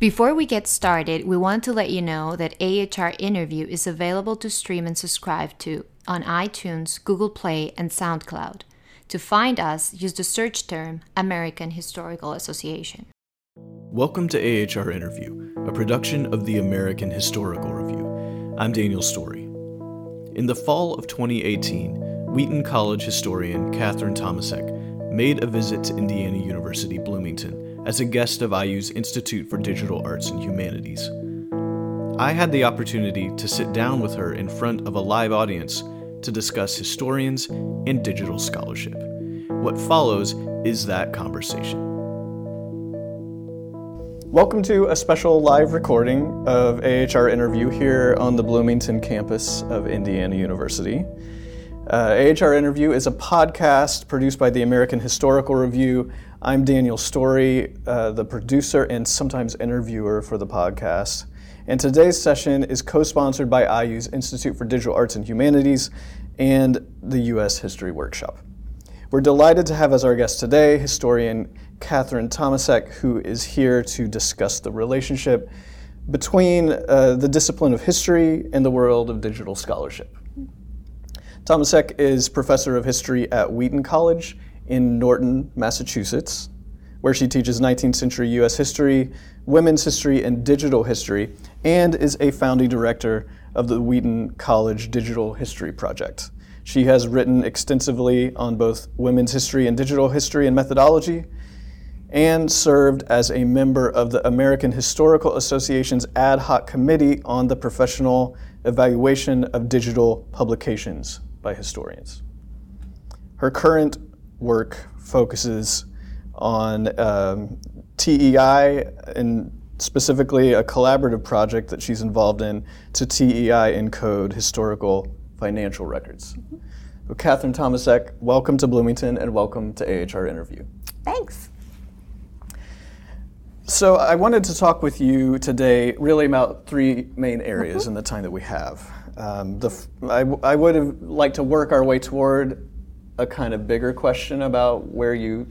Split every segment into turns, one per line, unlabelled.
Before we get started, we want to let you know that AHR Interview is available to stream and subscribe to on iTunes, Google Play, and SoundCloud. To find us, use the search term American Historical Association.
Welcome to AHR Interview, a production of the American Historical Review. I'm Daniel Story. In the fall of 2018, Wheaton College historian Kathryn Tomasek made a visit to Indiana University Bloomington as a guest of IU's Institute for Digital Arts and Humanities. I had the opportunity to sit down with her in front of a live audience to discuss historians and digital scholarship. What follows is that conversation. Welcome to a special live recording of AHR interview here on the Bloomington campus of Indiana University. Uh, AHR Interview is a podcast produced by the American Historical Review I'm Daniel Story, uh, the producer and sometimes interviewer for the podcast. And today's session is co sponsored by IU's Institute for Digital Arts and Humanities and the U.S. History Workshop. We're delighted to have as our guest today historian Kathryn Tomasek, who is here to discuss the relationship between uh, the discipline of history and the world of digital scholarship. Tomasek is professor of history at Wheaton College in Norton, Massachusetts, where she teaches 19th century U.S. history, women's history, and digital history, and is a founding director of the Wheaton College Digital History Project. She has written extensively on both women's history and digital history and methodology, and served as a member of the American Historical Association's ad hoc committee on the professional evaluation of digital publications by historians. Her current work focuses on um, TEI and specifically a collaborative project that she's involved in to TEI encode historical financial records. Mm-hmm. Well, Kathryn Tomasek, welcome to Bloomington and welcome to AHR Interview.
Thanks.
So, I wanted to talk with you today really about three main areas mm-hmm. in the time that we have. Um, the, I, I would have liked to work our way toward a kind of bigger question about where you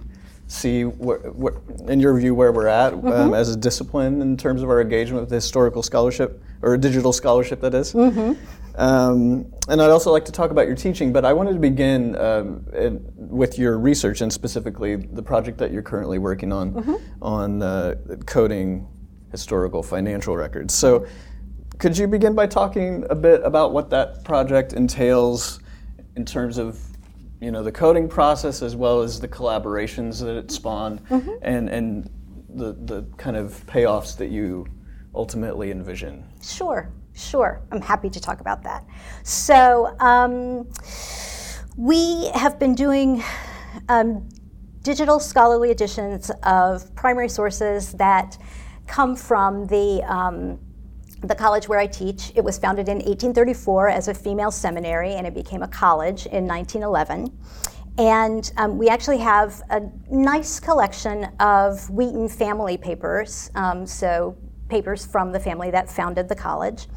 see, where, where, in your view, where we're at um, mm-hmm. um, as a discipline in terms of our engagement with historical scholarship or digital scholarship, that is. Mm-hmm. Um, and I'd also like to talk about your teaching, but I wanted to begin um, in, with your research and specifically the project that you're currently working on mm-hmm. on uh, coding historical financial records. So, could you begin by talking a bit about what that project entails in terms of you know the coding process as well as the collaborations that it spawned mm-hmm. and and the the kind of payoffs that you ultimately envision?
Sure sure. I'm happy to talk about that. So um, we have been doing um, digital scholarly editions of primary sources that come from the um, the college where I teach. It was founded in 1834 as a female seminary and it became a college in 1911. And um, we actually have a nice collection of Wheaton family papers, um, so papers from the family that founded the college.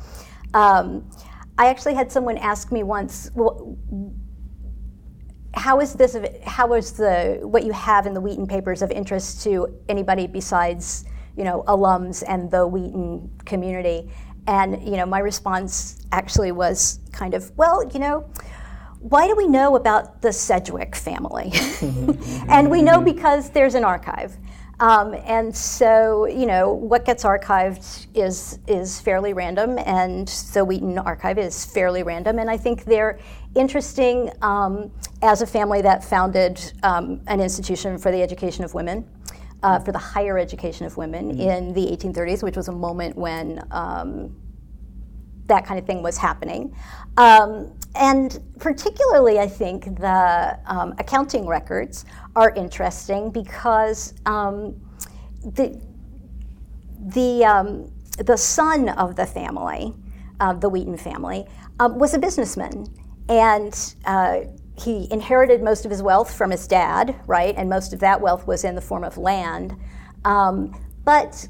Um, I actually had someone ask me once, well, how is this, how is the, what you have in the Wheaton papers of interest to anybody besides you know, alums and the Wheaton community. And you know, my response actually was kind of, well, you know, why do we know about the Sedgwick family? and we know because there's an archive. Um, and so, you know, what gets archived is is fairly random, and the Wheaton archive is fairly random. And I think they're interesting um, as a family that founded um, an institution for the education of women uh, for the higher education of women mm-hmm. in the 1830s, which was a moment when um, that kind of thing was happening. Um, and particularly, I think the um, accounting records are interesting because um, the the um, the son of the family, uh, the Wheaton family, um, was a businessman, and uh, he inherited most of his wealth from his dad, right? And most of that wealth was in the form of land. Um, but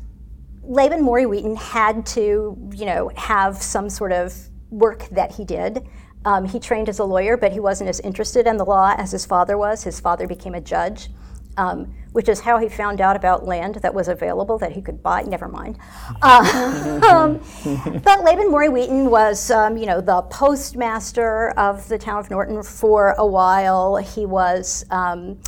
Laban Morey Wheaton had to, you know, have some sort of work that he did. Um, he trained as a lawyer, but he wasn't as interested in the law as his father was. His father became a judge. Um, which is how he found out about land that was available that he could buy. Never mind. Uh, um, but Laban Morey Wheaton was, um, you know, the postmaster of the town of Norton for a while. He was. Um,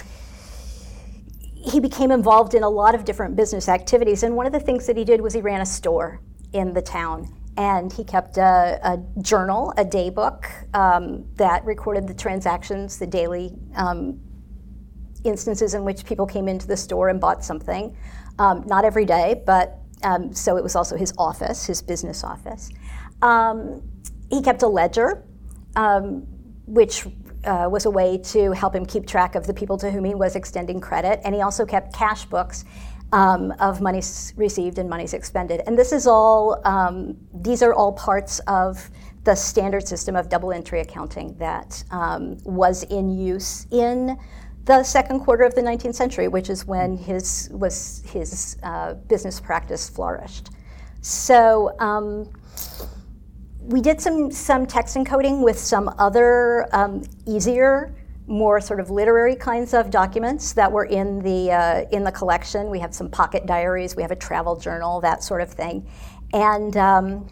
he became involved in a lot of different business activities, and one of the things that he did was he ran a store in the town and he kept a, a journal, a day book um, that recorded the transactions, the daily um, instances in which people came into the store and bought something. Um, not every day, but um, so it was also his office, his business office. Um, he kept a ledger, um, which uh, was a way to help him keep track of the people to whom he was extending credit, and he also kept cash books. Um, of monies received and monies expended. And this is all, um, these are all parts of the standard system of double entry accounting that um, was in use in the second quarter of the 19th century, which is when his was his uh, business practice flourished. So um, we did some some text encoding with some other um, easier, more sort of literary kinds of documents that were in the uh, in the collection. We have some pocket diaries, we have a travel journal, that sort of thing, and um,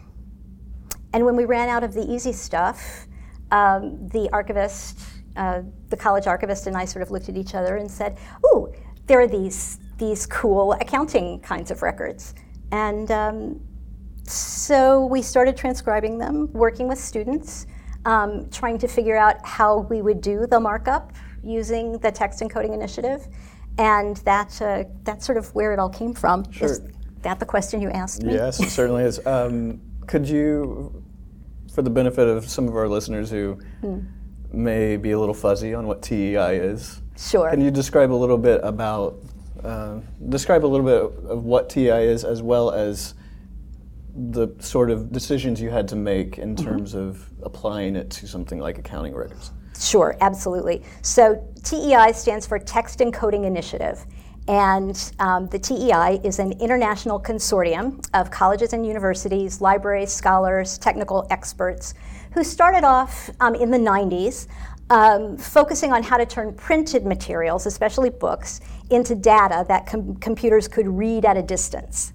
and when we ran out of the easy stuff, um, the archivist uh, the college archivist and I sort of looked at each other and said, "Ooh, there are these these cool accounting kinds of records," and um, so we started transcribing them, working with students, um, trying to figure out how we would do the markup using the text encoding initiative, and that uh, that's sort of where it all came from.
Sure.
Is that the question you asked me?
Yes, it certainly is. Um, could you, for the benefit of some of our listeners who hmm may be a little fuzzy on what TEI is.
Sure.
Can you describe a little bit about uh, describe a little bit of what TEI is, as well as the sort of decisions you had to make in mm-hmm. terms of applying it to something like accounting records?
Sure, absolutely. So TEI stands for Text Encoding Initiative. And um, the TEI is an international consortium of colleges and universities, libraries, scholars, technical experts who started off um, in the 90s um, focusing on how to turn printed materials, especially books, into data that com- computers could read at a distance.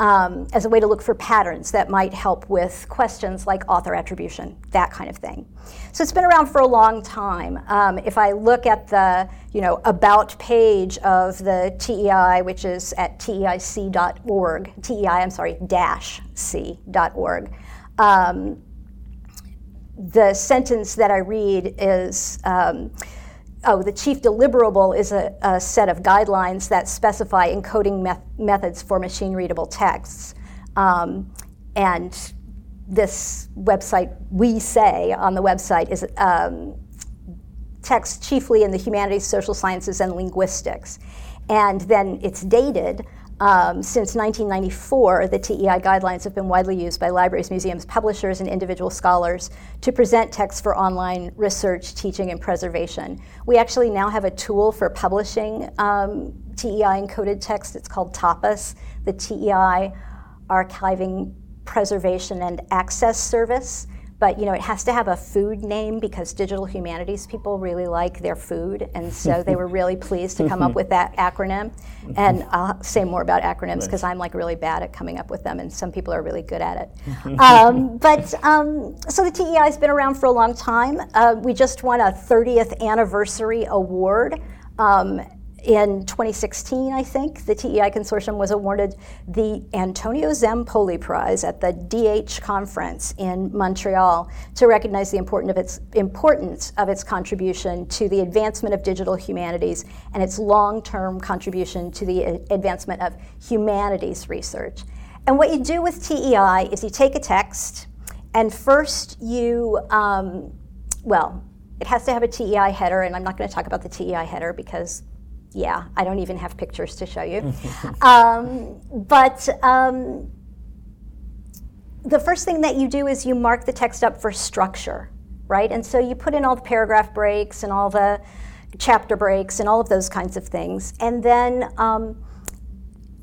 Um, as a way to look for patterns that might help with questions like author attribution, that kind of thing. So it's been around for a long time. Um, if I look at the you know about page of the TEI, which is at teic.org, TEI, I'm sorry, dash c.org. Um, the sentence that I read is um, oh, the chief deliverable is a, a, set of guidelines that specify encoding met- methods for machine readable texts. Um, and this website, we say on the website, is um, text chiefly in the humanities, social sciences, and linguistics. And then it's dated um, since 1994, the TEI guidelines have been widely used by libraries, museums, publishers, and individual scholars to present texts for online research, teaching, and preservation. We actually now have a tool for publishing um, TEI encoded text. It's called TAPAS, the TEI Archiving, Preservation, and Access Service but you know it has to have a food name because digital humanities people really like their food. And so they were really pleased to come up with that acronym. And i'll say more about acronyms because i'm like really bad at coming up with them and some people are really good at it. Um, but um, so the tei has been around for a long time. Uh, we just won a 30th anniversary award um, in 2016, I think, the TEI Consortium was awarded the Antonio Zampolli Prize at the DH conference in Montreal to recognize the importance of its, importance of its contribution to the advancement of digital humanities and its long term contribution to the advancement of humanities research. And what you do with TEI is you take a text and first you, um, well, it has to have a TEI header, and I'm not going to talk about the TEI header because yeah, I don't even have pictures to show you. um, but um, the first thing that you do is you mark the text up for structure, right? And so you put in all the paragraph breaks and all the chapter breaks and all of those kinds of things, and then um,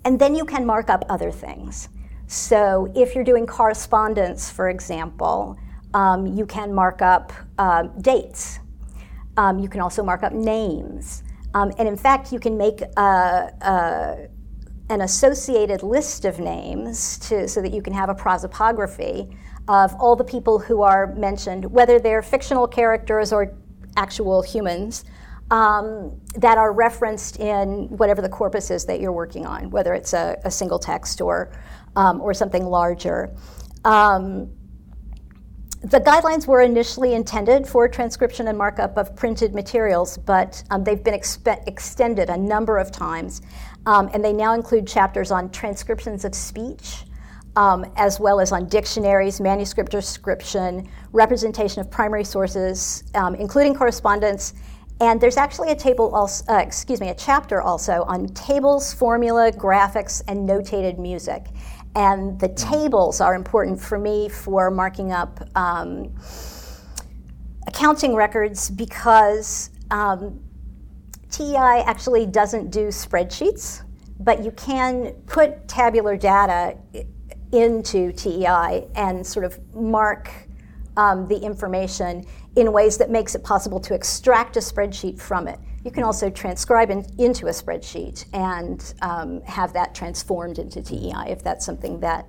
and then you can mark up other things. So if you're doing correspondence, for example, um, you can mark up uh, dates. Um, you can also mark up names. Um, and in fact, you can make an associated list of names to, so that you can have a prosopography of all the people who are mentioned, whether they're fictional characters or actual humans. Um, that are referenced in whatever the corpus is that you're working on, whether it's a, a single text or, um, or something larger. Um, the guidelines were initially intended for transcription and markup of printed materials, but um, they've been expe- extended a number of times, um, and they now include chapters on transcriptions of speech, um, as well as on dictionaries, manuscript description, representation of primary sources, um, including correspondence. And there's actually a table, also, uh, excuse me, a chapter also on tables, formula, graphics, and notated music. And the tables are important for me for marking up um, accounting records because um, TEI actually doesn't do spreadsheets, but you can put tabular data into TEI and sort of mark um, the information in ways that makes it possible to extract a spreadsheet from it. You can also transcribe in, into a spreadsheet and um, have that transformed into TEI if that's something that,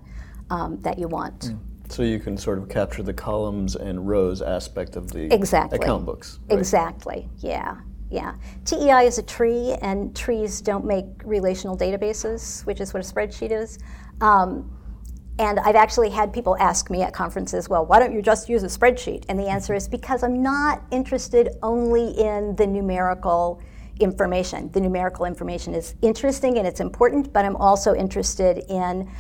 um, that you want. Mm.
So you can sort of capture the columns and rows aspect of the
exactly.
account books.
Right? Exactly, yeah. Yeah. TEI is a tree, and trees don't make relational databases, which is what a spreadsheet is. Um, and I've actually had people ask me at conferences, well, why don't you just use a spreadsheet? And the answer is because I'm not interested only in the numerical information. The numerical information is interesting and it's important, but I'm also interested in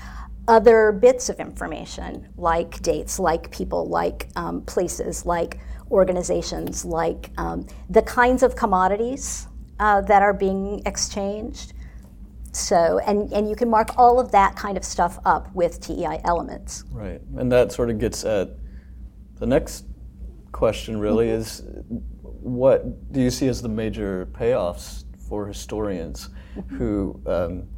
other bits of information like dates, like people, like um, places, like organizations, like um, the kinds of commodities uh, that are being exchanged. So, and, and you can mark all of that kind of stuff up with TEI elements.
Right. And that sort of gets at the next question, really, mm-hmm. is what do you see as the major payoffs for historians mm-hmm. who um,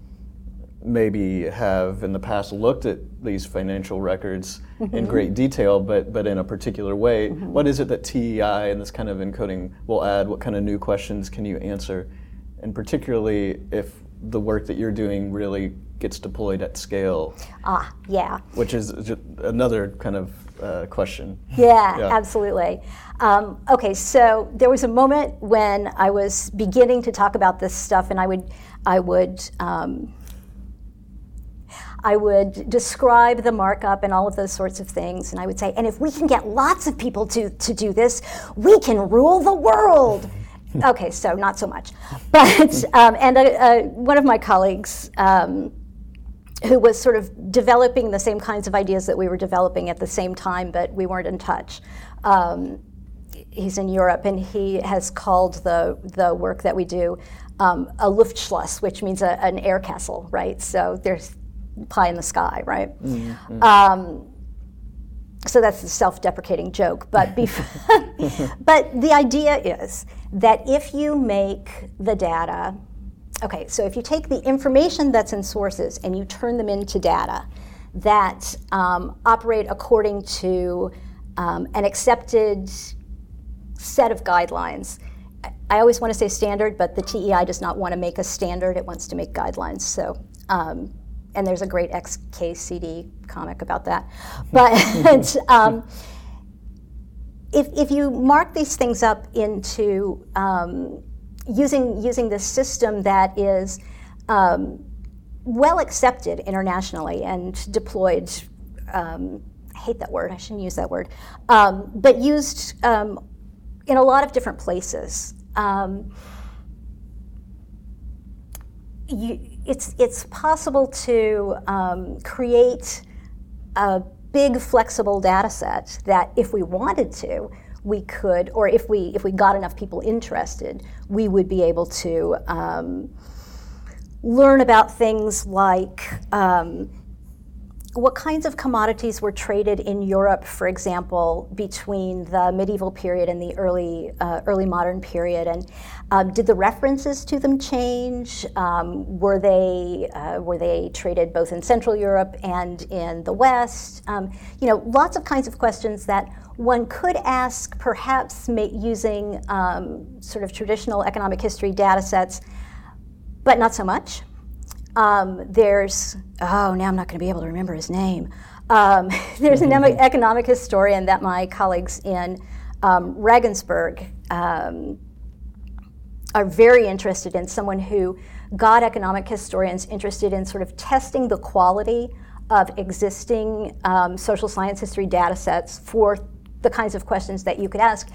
maybe have in the past looked at these financial records mm-hmm. in great detail, but, but in a particular way? Mm-hmm. What is it that TEI and this kind of encoding will add? What kind of new questions can you answer? And particularly if the work that you're doing really gets deployed at scale.
Ah, yeah.
Which is another kind of uh, question.
Yeah, yeah. absolutely. Um, okay, so there was a moment when I was beginning to talk about this stuff, and I would, I would. Um, I would describe the markup and all of those sorts of things, and I would say, and if we can get lots of people to, to do this, we can rule the world okay, so not so much. But, um, and uh, uh, one of my colleagues, um, who was sort of developing the same kinds of ideas that we were developing at the same time, but we weren't in touch. Um, he's in Europe, and he has called the, the work that we do um, a Luftschloss, which means a, an air castle, right? So there's pie in the sky, right? Mm-hmm. Um, so that's a self-deprecating joke but bef- but the idea is that if you make the data okay so if you take the information that's in sources and you turn them into data that um, operate according to um, an accepted set of guidelines I always want to say standard, but the TEI does not want to make a standard. It wants to make guidelines. So um, and there's a great XKCD comic about that. But um, if, if you mark these things up into um, using, using this system that is um, well accepted internationally and deployed, um, I hate that word, I shouldn't use that word, um, but used um, in a lot of different places. You, it's, it's possible to um, create a big flexible data set that if we wanted to, we could, or if we, if we got enough people interested, we would be able to um, learn about things like um, what kinds of commodities were traded in Europe, for example, between the medieval period and the early uh, early modern period, and um, did the references to them change? Um, were they uh, were they traded both in Central Europe and in the West? Um, you know, lots of kinds of questions that one could ask, perhaps using um, sort of traditional economic history data sets, but not so much. Um, there's, oh, now I'm not going to be able to remember his name. Um, there's an economic historian that my colleagues in um, Regensburg um, are very interested in, someone who got economic historians interested in sort of testing the quality of existing um, social science history data sets for the kinds of questions that you could ask.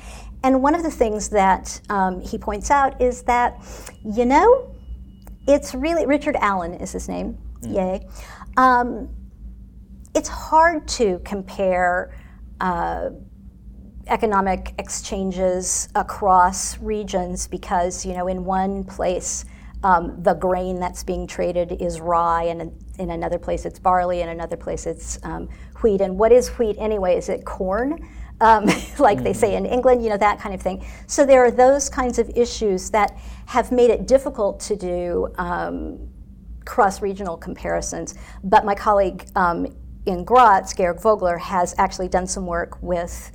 And one of the things that um, he points out is that, you know, it's really Richard Allen is his name. Mm. Yay. Um, it's hard to compare uh, economic exchanges across regions because you know in one place um, the grain that's being traded is rye and in another place it's barley and in another place it's um, wheat and what is wheat anyway is it corn um, like mm-hmm. they say in England, you know, that kind of thing. So there are those kinds of issues that have made it difficult to do um, cross regional comparisons. But my colleague um, in Graz, Georg Vogeler, has actually done some work with.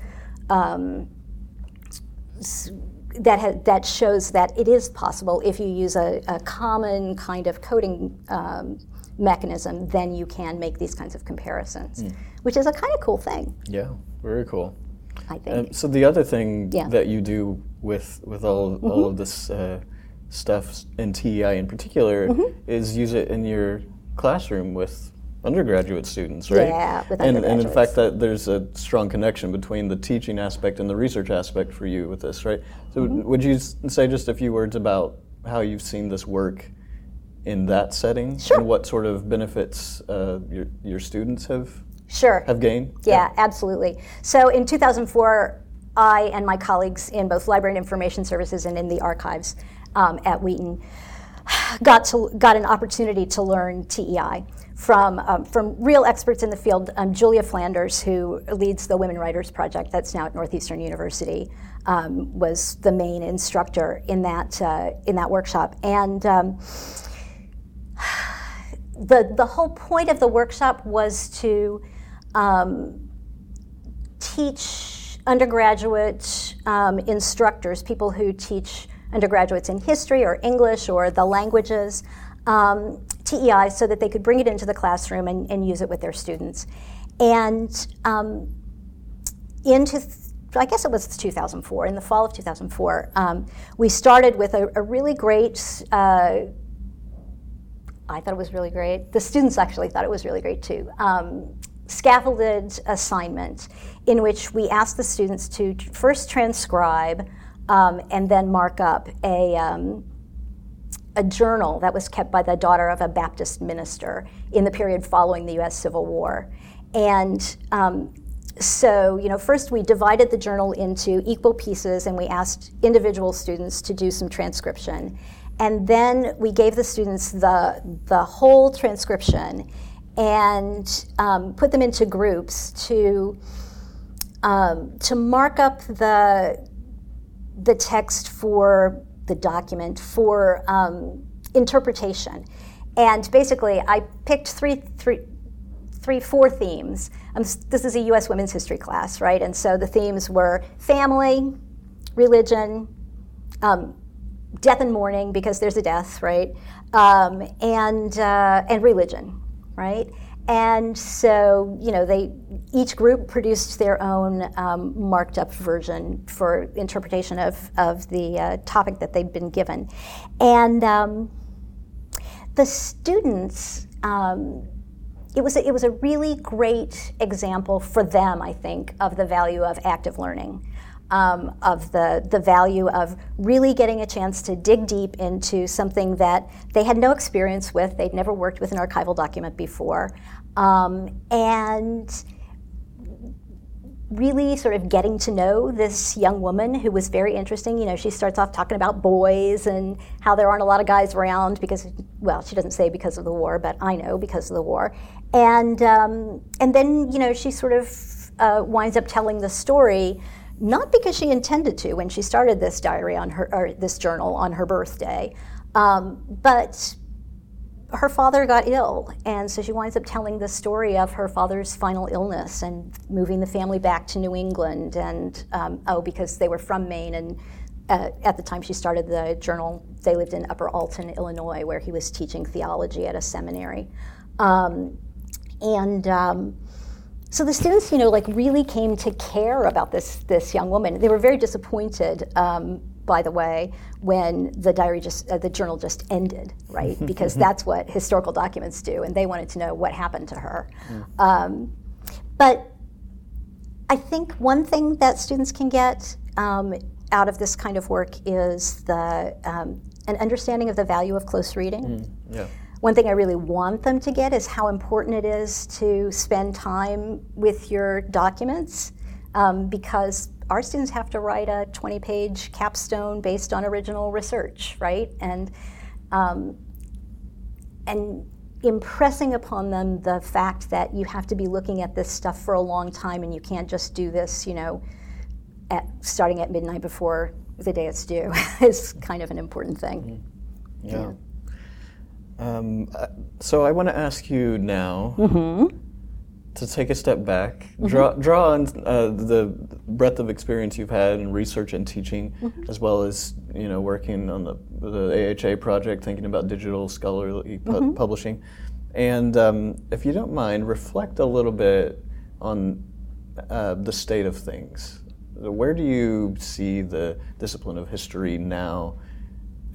Um, that, ha- that shows that it is possible if you use a, a common kind of coding um, mechanism, then you can make these kinds of comparisons, mm. which is a kind of cool thing.
Yeah, very cool.
I think.
Um, so the other thing yeah. that you do with with all mm-hmm. all of this uh, stuff in TEI in particular mm-hmm. is use it in your classroom with undergraduate students, right?
Yeah, with
and, and in fact, that there's a strong connection between the teaching aspect and the research aspect for you with this, right? So, mm-hmm. would you say just a few words about how you've seen this work in that setting
sure.
and what sort of benefits uh, your your students have
Sure.
Have gained?
Yeah, yeah, absolutely. So in 2004, I and my colleagues in both Library and Information Services and in the archives um, at Wheaton got to got an opportunity to learn TEI from um, from real experts in the field. Um, Julia Flanders, who leads the Women Writers Project, that's now at Northeastern University, um, was the main instructor in that uh, in that workshop, and um, the the whole point of the workshop was to um, teach undergraduate um, instructors, people who teach undergraduates in history or English or the languages, um, TEI, so that they could bring it into the classroom and, and use it with their students. And um, into, I guess it was 2004, in the fall of 2004, um, we started with a, a really great. Uh, I thought it was really great. The students actually thought it was really great too. Um, scaffolded assignment in which we asked the students to first transcribe um, and then mark up a, um, a journal that was kept by the daughter of a Baptist minister in the period following the US Civil War. And um, so, you know, first we divided the journal into equal pieces and we asked individual students to do some transcription. And then we gave the students the, the whole transcription and um, put them into groups to um, to mark up the the text for the document for um, interpretation. And basically, I picked three, three, three, four themes. Um, this is a U.S. women's history class, right? And so the themes were family, religion, um, death and mourning because there's a death, right? Um, and uh, and religion, right? And so, you know, they each group produced their own um, marked up version for interpretation of, of the uh, topic that they'd been given. And um, the students, um, it, was a, it was a really great example for them, I think, of the value of active learning um, of the, the value of really getting a chance to dig deep into something that they had no experience with. They'd never worked with an archival document before. Um, and really sort of getting to know this young woman who was very interesting. You know, she starts off talking about boys and how there aren't a lot of guys around because, well, she doesn't say because of the war, but I know because of the war. and um, and then you know she sort of uh, winds up telling the story, not because she intended to when she started this diary on her or this journal on her birthday, um, but her father got ill, and so she winds up telling the story of her father's final illness and moving the family back to New England. And um, oh, because they were from Maine, and uh, at the time she started the journal, they lived in Upper Alton, Illinois, where he was teaching theology at a seminary. Um, and um, so the students, you know, like really came to care about this this young woman. They were very disappointed um, by the way, when the diary just uh, the journal just ended, right? Because that's what historical documents do, and they wanted to know what happened to her. Mm. Um, but I think one thing that students can get um, out of this kind of work is the um, an understanding of the value of close reading. Mm. Yeah. One thing I really want them to get is how important it is to spend time with your documents um, because our students have to write a 20 page capstone based on original research, right? And, um, and impressing upon them the fact that you have to be looking at this stuff for a long time and you can't just do this, you know, at, starting at midnight before the day it's due is kind of an important thing.
Mm-hmm. Yeah. yeah. Um, uh, so I want to ask you now. Mm-hmm to take a step back, mm-hmm. draw draw on uh, the breadth of experience you've had in research and teaching, mm-hmm. as well as you know working on the the AHA project, thinking about digital scholarly pu- mm-hmm. publishing, and um, if you don't mind, reflect a little bit on uh, the state of things. Where do you see the discipline of history now?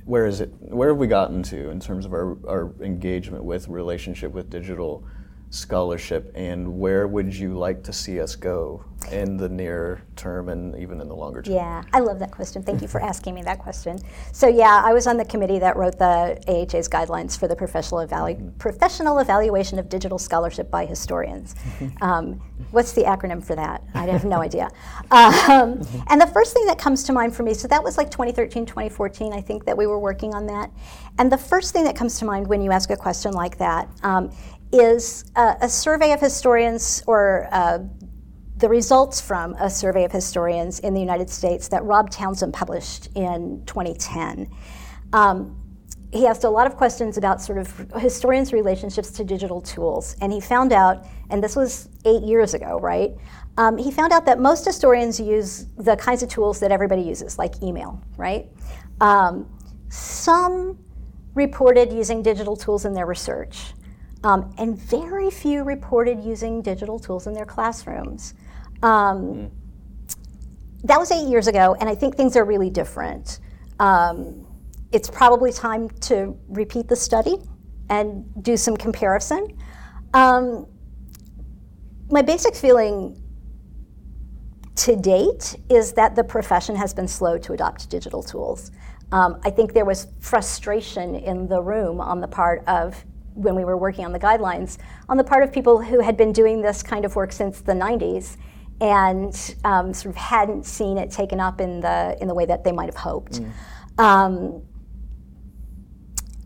Where is it? Where have we gotten to in terms of our, our engagement with relationship with digital? Scholarship, and where would you like to see us go in the near term and even in the longer term?
Yeah, I love that question. Thank you for asking me that question. So, yeah, I was on the committee that wrote the AHA's guidelines for the professional, evalu- mm-hmm. professional evaluation of digital scholarship by historians. Um, what's the acronym for that? I have no idea. Um, and the first thing that comes to mind for me, so that was like 2013, 2014, I think that we were working on that. And the first thing that comes to mind when you ask a question like that um, is a, a survey of historians or uh, the results from a survey of historians in the United States that Rob Townsend published in 2010. Um, he asked a lot of questions about sort of historians' relationships to digital tools, and he found out, and this was eight years ago, right? Um, he found out that most historians use the kinds of tools that everybody uses, like email, right? Um, some reported using digital tools in their research. Um, and very few reported using digital tools in their classrooms. Um, mm. That was eight years ago, and I think things are really different. Um, it's probably time to repeat the study and do some comparison. Um, my basic feeling to date is that the profession has been slow to adopt digital tools. Um, I think there was frustration in the room on the part of when we were working on the guidelines on the part of people who had been doing this kind of work since the 90s and um, sort of hadn't seen it taken up in the in the way that they might have hoped. Mm. Um,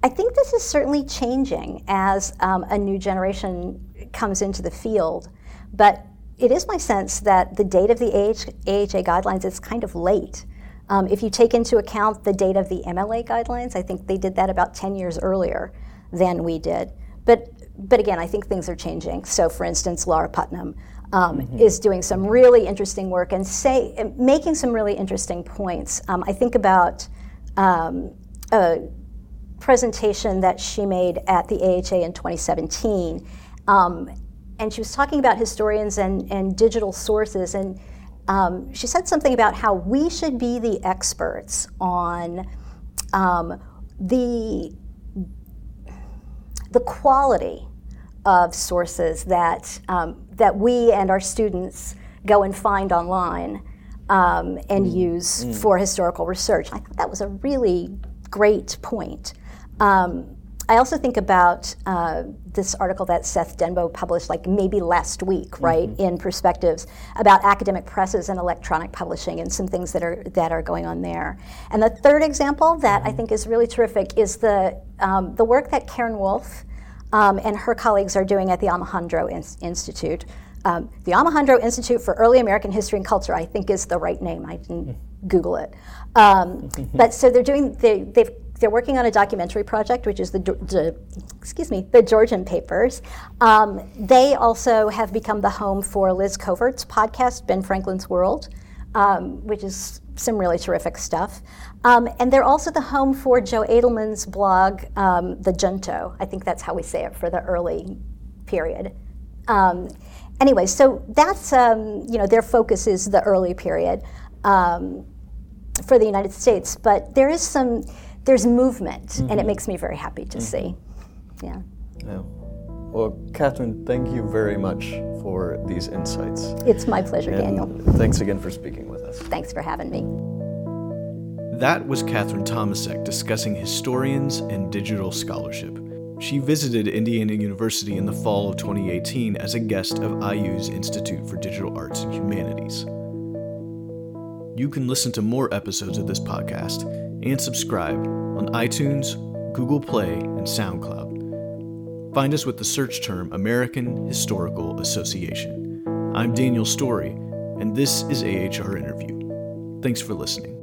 I think this is certainly changing as um, a new generation comes into the field, but it is my sense that the date of the AHA guidelines is kind of late. Um, if you take into account the date of the MLA guidelines, I think they did that about 10 years earlier than we did. But but again, I think things are changing. So, for instance, Laura Putnam um, mm-hmm. is doing some really interesting work and say making some really interesting points. Um, I think about um, a presentation that she made at the AHA in 2017, um, and she was talking about historians and, and digital sources and. Um, she said something about how we should be the experts on um, the the quality of sources that, um, that we and our students go and find online um, and mm. use mm. for historical research. I thought that was a really great point. Um, I also think about uh, this article that Seth Denbo published, like maybe last week, right, mm-hmm. in Perspectives, about academic presses and electronic publishing and some things that are that are going on there. And the third example that mm-hmm. I think is really terrific is the um, the work that Karin Wulf um, and her colleagues are doing at the Omohundro In- Institute. Um, the Omohundro Institute for Early American History and Culture, I think, is the right name. I didn't Google it. Um, but so they're doing, they, they've they're working on a documentary project, which is the, the excuse me, the Georgian Papers. Um, they also have become the home for Liz Covart's podcast, Ben Franklin's World, um, which is some really terrific stuff. Um, and they're also the home for Joe Adelman's blog, um, The Junto. I think that's how we say it for the early period. Um, anyway, so that's um, you know their focus is the early period for the United States, but there is some there's movement, mm-hmm. and it mm-hmm. makes me very happy to mm-hmm. see. Yeah.
Yeah. Well, Kathryn, thank you very much for these insights.
It's my pleasure,
and
Daniel.
Thanks again for speaking with us.
Thanks for having me.
That was Kathryn Tomasek discussing historians and digital scholarship. She visited Indiana University in the fall of 2018 as a guest of IU's Institute for Digital Arts and Humanities. You can listen to more episodes of this podcast and subscribe on iTunes, Google Play, and SoundCloud. Find us with the search term American Historical Association. I'm Daniel Story, and this is AHR Interview. Thanks for listening.